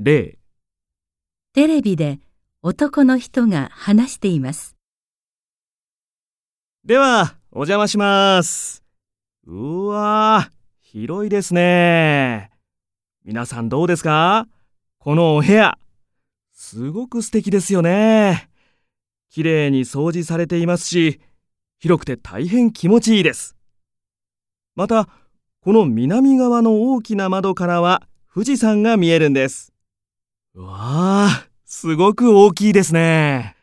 例、テレビで男の人が話しています。では、お邪魔します。うわー、広いですね。皆さんどうですか？このお部屋。すごく素敵ですよね。綺麗に掃除されていますし、広くて大変気持ちいいです。また、この南側の大きな窓からは富士山が見えるんです。わー、すごく大きいですね。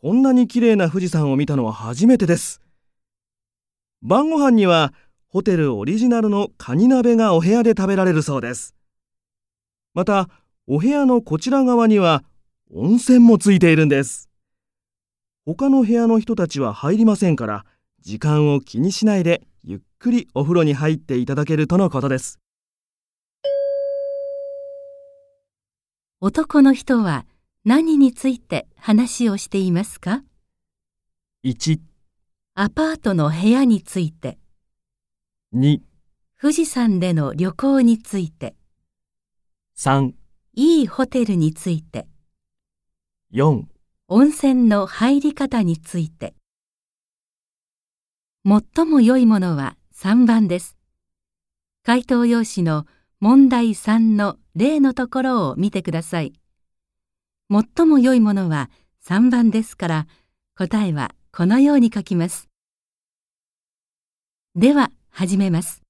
こんなに綺麗な富士山を見たのは初めてです。晩ご飯にはホテルオリジナルのカニ鍋がお部屋で食べられるそうです。また、お部屋のこちら側には温泉もついているんです。他の部屋の人たちは入りませんから、時間を気にしないでゆっくりお風呂に入っていただけるとのことです。男の人は何について話をしていますか？1、アパートの部屋について、2、富士山での旅行について、3、いいホテルについて、4、温泉の入り方について。最も良いものは3番です。回答用紙の問題3の例のところを見てください。最も良いものは3番ですから、答えはこのように書きます。では、始めます。